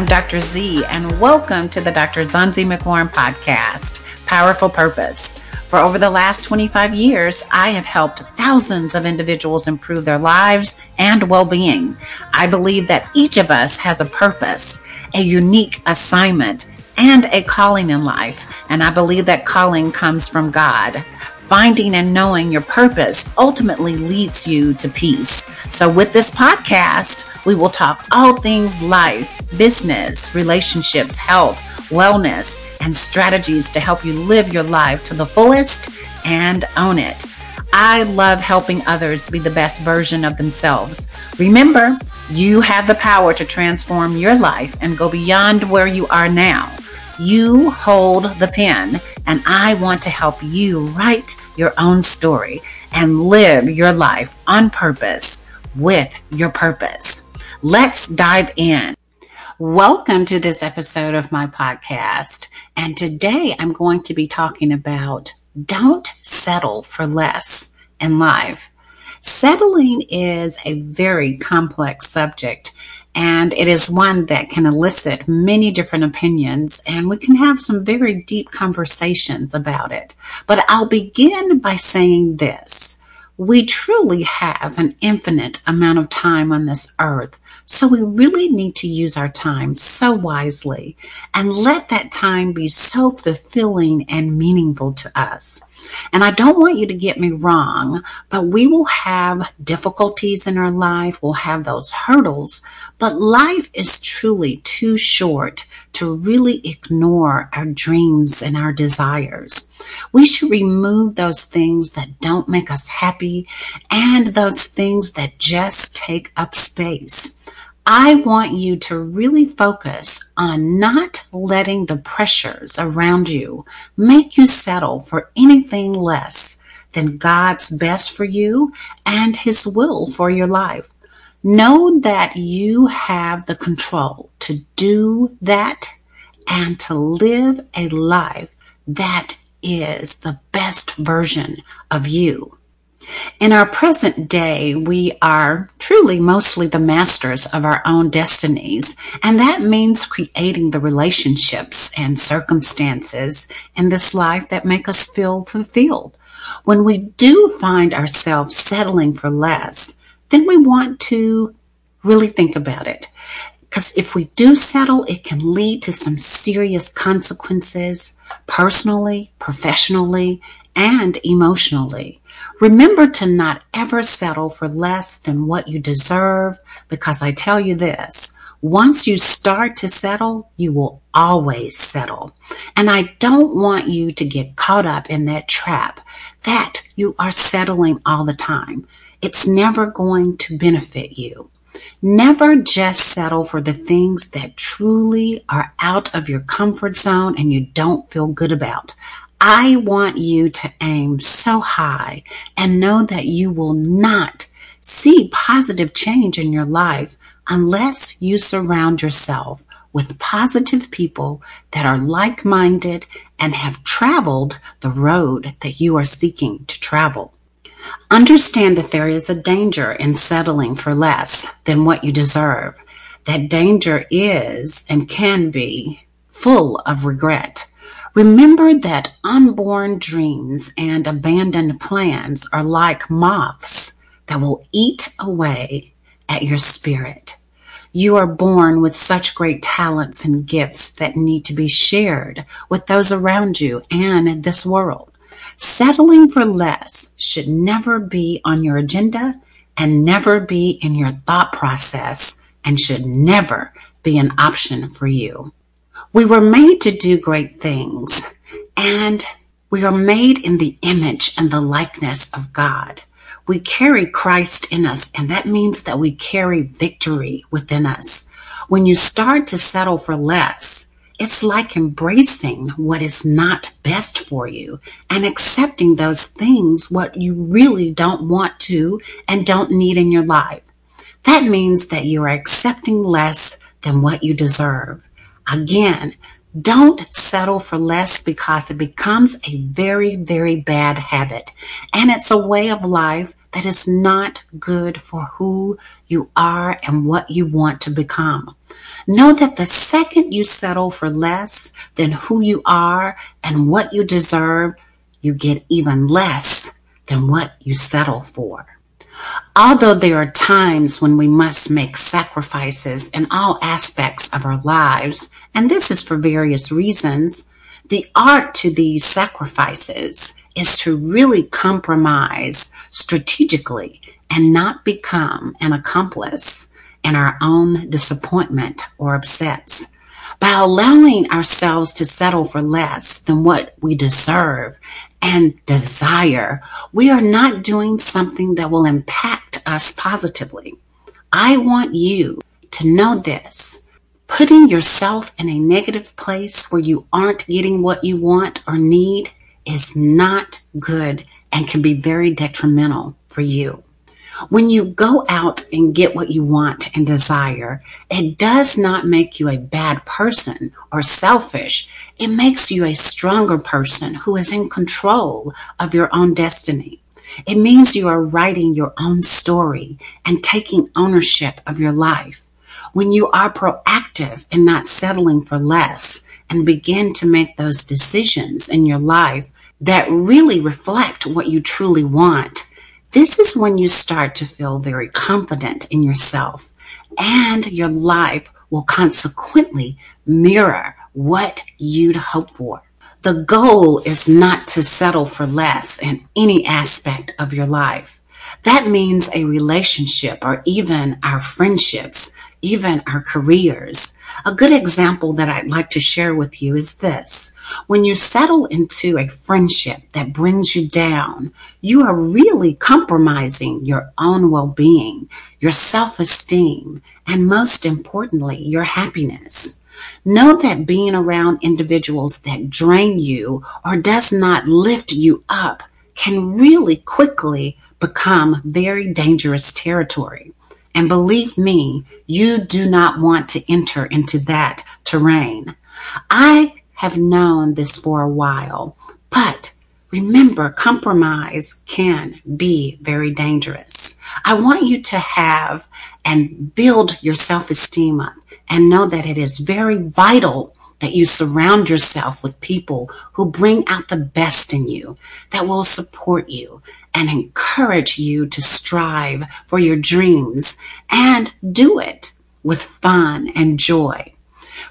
I'm Dr. Z, and welcome to the Dr. Zonzi McLaurin podcast, Powerful Purpose. For over the last 25 years, I have helped thousands of individuals improve their lives and well being. I believe that each of us has a purpose, a unique assignment, and a calling in life. And I believe that calling comes from God. Finding and knowing your purpose ultimately leads you to peace. So, with this podcast, we will talk all things life, business, relationships, health, wellness, and strategies to help you live your life to the fullest and own it. I love helping others be the best version of themselves. Remember, you have the power to transform your life and go beyond where you are now. You hold the pen, and I want to help you write your own story and live your life on purpose with your purpose. Let's dive in. Welcome to this episode of my podcast. And today I'm going to be talking about don't settle for less in life. Settling is a very complex subject and it is one that can elicit many different opinions, and we can have some very deep conversations about it. But I'll begin by saying this we truly have an infinite amount of time on this earth. So we really need to use our time so wisely and let that time be so fulfilling and meaningful to us. And I don't want you to get me wrong, but we will have difficulties in our life. We'll have those hurdles, but life is truly too short to really ignore our dreams and our desires. We should remove those things that don't make us happy and those things that just take up space. I want you to really on not letting the pressures around you make you settle for anything less than God's best for you and His will for your life. Know that you have the control to do that and to live a life that is the best version of you. In our present day, we are truly mostly the masters of our own destinies, and that means creating the relationships and circumstances in this life that make us feel fulfilled. When we do find ourselves settling for less, then we want to really think about it. Because if we do settle, it can lead to some serious consequences personally, professionally, and emotionally. Remember to not ever settle for less than what you deserve because I tell you this once you start to settle, you will always settle. And I don't want you to get caught up in that trap that you are settling all the time. It's never going to benefit you. Never just settle for the things that truly are out of your comfort zone and you don't feel good about. I want you to aim so high and know that you will not see positive change in your life unless you surround yourself with positive people that are like minded and have traveled the road that you are seeking to travel. Understand that there is a danger in settling for less than what you deserve. That danger is and can be full of regret. Remember that unborn dreams and abandoned plans are like moths that will eat away at your spirit. You are born with such great talents and gifts that need to be shared with those around you and this world. Settling for less should never be on your agenda and never be in your thought process and should never be an option for you. We were made to do great things, and we are made in the image and the likeness of God. We carry Christ in us, and that means that we carry victory within us. When you start to settle for less, it's like embracing what is not best for you and accepting those things what you really don't want to and don't need in your life. That means that you are accepting less than what you deserve. Again, don't settle for less because it becomes a very, very bad habit. And it's a way of life that is not good for who you are and what you want to become. Know that the second you settle for less than who you are and what you deserve, you get even less than what you settle for. Although there are times when we must make sacrifices in all aspects of our lives, and this is for various reasons, the art to these sacrifices is to really compromise strategically and not become an accomplice in our own disappointment or upsets. By allowing ourselves to settle for less than what we deserve and desire, we are not doing something that will impact us positively. I want you to know this. Putting yourself in a negative place where you aren't getting what you want or need is not good and can be very detrimental for you. When you go out and get what you want and desire, it does not make you a bad person or selfish. It makes you a stronger person who is in control of your own destiny. It means you are writing your own story and taking ownership of your life. When you are proactive and not settling for less and begin to make those decisions in your life that really reflect what you truly want, this is when you start to feel very confident in yourself and your life will consequently mirror what you'd hope for. The goal is not to settle for less in any aspect of your life. That means a relationship or even our friendships, even our careers. A good example that I'd like to share with you is this. When you settle into a friendship that brings you down, you are really compromising your own well being, your self esteem, and most importantly, your happiness. Know that being around individuals that drain you or does not lift you up can really quickly become very dangerous territory. And believe me, you do not want to enter into that terrain. I have known this for a while, but remember, compromise can be very dangerous. I want you to have and build your self esteem up and know that it is very vital that you surround yourself with people who bring out the best in you, that will support you and encourage you to strive for your dreams and do it with fun and joy.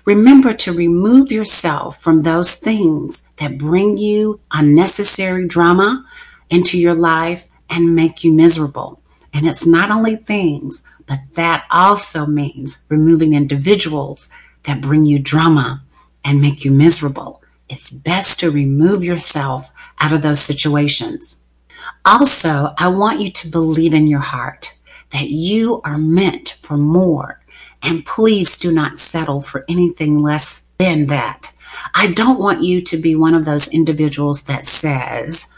Remember to remove yourself from those things that bring you unnecessary drama into your life and make you miserable. And it's not only things, but that also means removing individuals that bring you drama and make you miserable. It's best to remove yourself out of those situations. Also, I want you to believe in your heart that you are meant for more and please do not settle for anything less than that. I don't want you to be one of those individuals that says,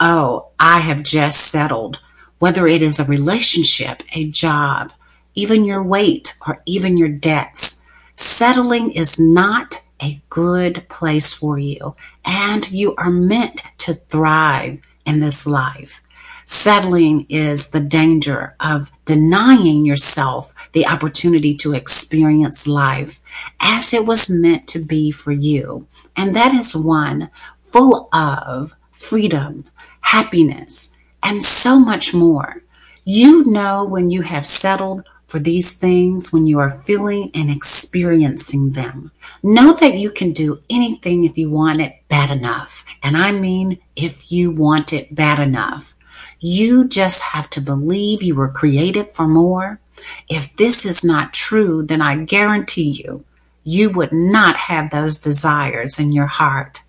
Oh, I have just settled, whether it is a relationship, a job, even your weight, or even your debts. Settling is not a good place for you, and you are meant to thrive in this life. Settling is the danger of denying yourself the opportunity to experience life as it was meant to be for you. And that is one full of freedom, happiness, and so much more. You know when you have settled for these things when you are feeling and experiencing them. Know that you can do anything if you want it bad enough. And I mean, if you want it bad enough. You just have to believe you were created for more. If this is not true, then I guarantee you, you would not have those desires in your heart.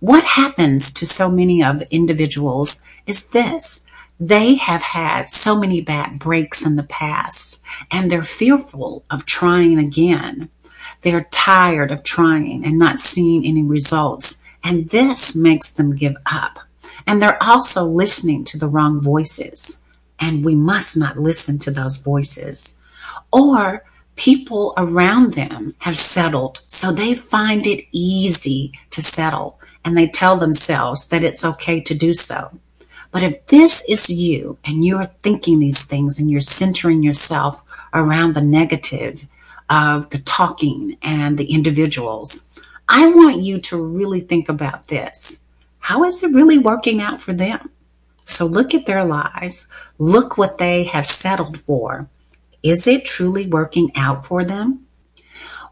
What happens to so many of individuals is this. They have had so many bad breaks in the past and they're fearful of trying again. They're tired of trying and not seeing any results. And this makes them give up. And they're also listening to the wrong voices. And we must not listen to those voices. Or people around them have settled, so they find it easy to settle. And they tell themselves that it's okay to do so. But if this is you and you're thinking these things and you're centering yourself around the negative, of the talking and the individuals, I want you to really think about this. How is it really working out for them? So look at their lives, look what they have settled for. Is it truly working out for them?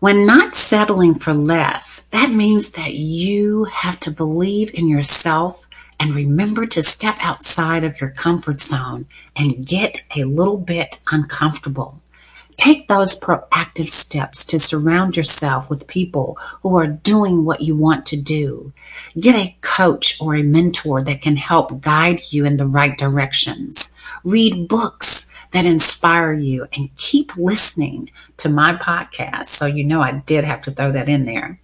When not settling for less, that means that you have to believe in yourself and remember to step outside of your comfort zone and get a little bit uncomfortable. Take those proactive steps to surround yourself with people who are doing what you want to do. Get a coach or a mentor that can help guide you in the right directions. Read books that inspire you and keep listening to my podcast. So you know I did have to throw that in there.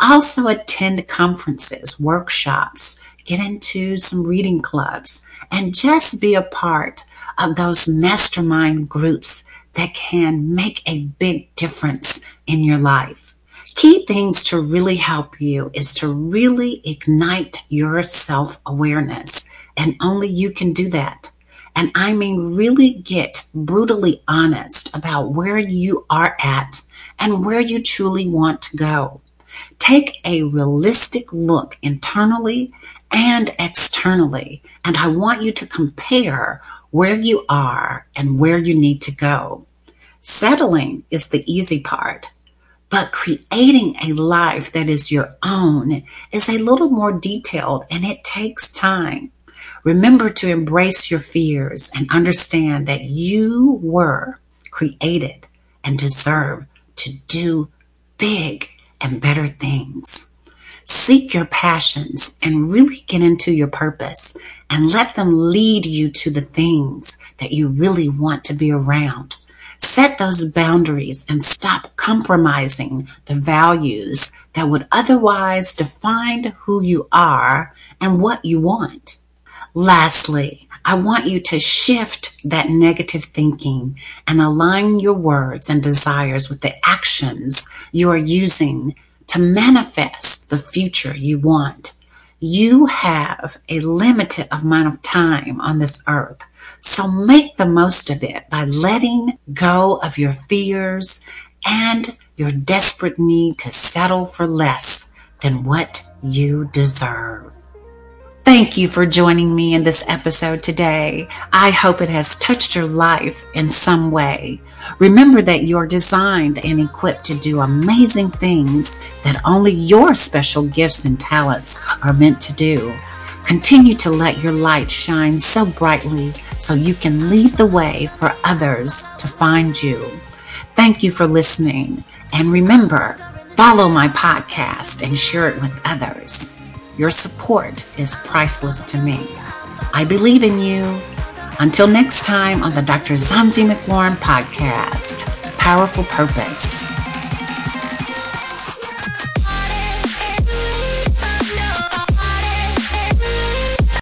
Also attend conferences, workshops, get into some reading clubs, and just be a part of those mastermind groups that can make a big difference in your life. Key things to really help you is to really ignite your self awareness. And only you can do that. And I mean, really get brutally honest about where you are at and where you truly want to go. Take a realistic look internally and externally. And I want you to compare where you are and where you need to go. Settling is the easy part, but creating a life that is your own is a little more detailed and it takes time. Remember to embrace your fears and understand that you were created and deserve to do big and better things. Seek your passions and really get into your purpose and let them lead you to the things that you really want to be around. Set those boundaries and stop compromising the values that would otherwise define who you are and what you want. Lastly, I want you to shift that negative thinking and align your words and desires with the actions you are using to manifest the future you want. You have a limited amount of time on this earth. So make the most of it by letting go of your fears and your desperate need to settle for less than what you deserve. Thank you for joining me in this episode today. I hope it has touched your life in some way. Remember that you're designed and equipped to do amazing things that only your special gifts and talents are meant to do. Continue to let your light shine so brightly so you can lead the way for others to find you. Thank you for listening. And remember, follow my podcast and share it with others. Your support is priceless to me. I believe in you. Until next time on the Dr. Zonzi McLaurin podcast, Powerful Purpose.